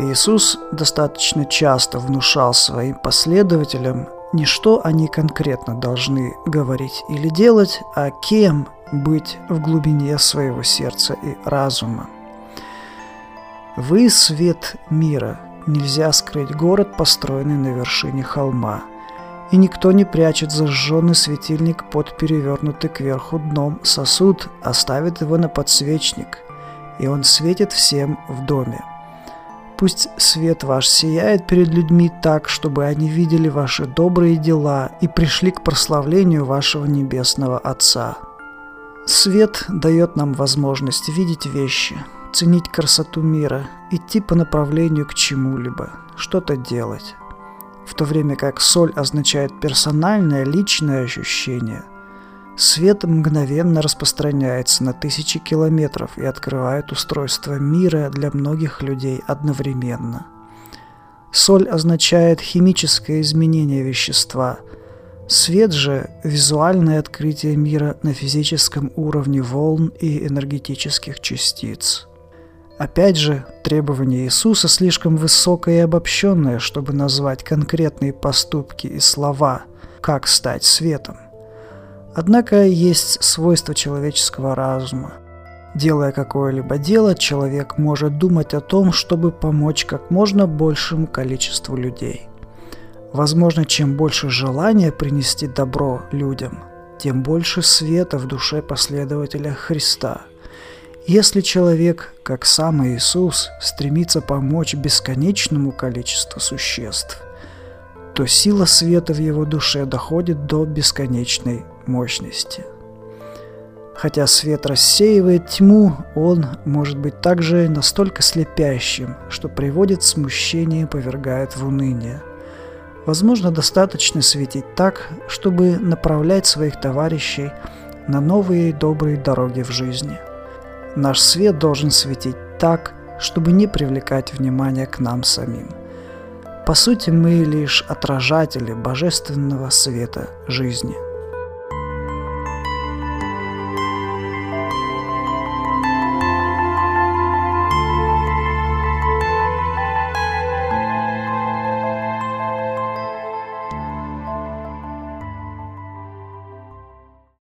Иисус достаточно часто внушал своим последователям не что они конкретно должны говорить или делать, а кем быть в глубине своего сердца и разума. Вы – свет мира. Нельзя скрыть город, построенный на вершине холма. И никто не прячет зажженный светильник под перевернутый кверху дном сосуд, а ставит его на подсвечник, и он светит всем в доме. Пусть свет ваш сияет перед людьми так, чтобы они видели ваши добрые дела и пришли к прославлению вашего Небесного Отца. Свет дает нам возможность видеть вещи, ценить красоту мира, идти по направлению к чему-либо, что-то делать. В то время как соль означает персональное, личное ощущение – Свет мгновенно распространяется на тысячи километров и открывает устройство мира для многих людей одновременно. Соль означает химическое изменение вещества. Свет же – визуальное открытие мира на физическом уровне волн и энергетических частиц. Опять же, требование Иисуса слишком высокое и обобщенное, чтобы назвать конкретные поступки и слова, как стать светом. Однако есть свойство человеческого разума. Делая какое-либо дело, человек может думать о том, чтобы помочь как можно большему количеству людей. Возможно, чем больше желания принести добро людям, тем больше света в душе последователя Христа. Если человек, как сам Иисус, стремится помочь бесконечному количеству существ, то сила света в его душе доходит до бесконечной мощности. Хотя свет рассеивает тьму, он может быть также настолько слепящим, что приводит смущение и повергает в уныние. Возможно, достаточно светить так, чтобы направлять своих товарищей на новые добрые дороги в жизни. Наш свет должен светить так, чтобы не привлекать внимание к нам самим – по сути, мы лишь отражатели божественного света жизни –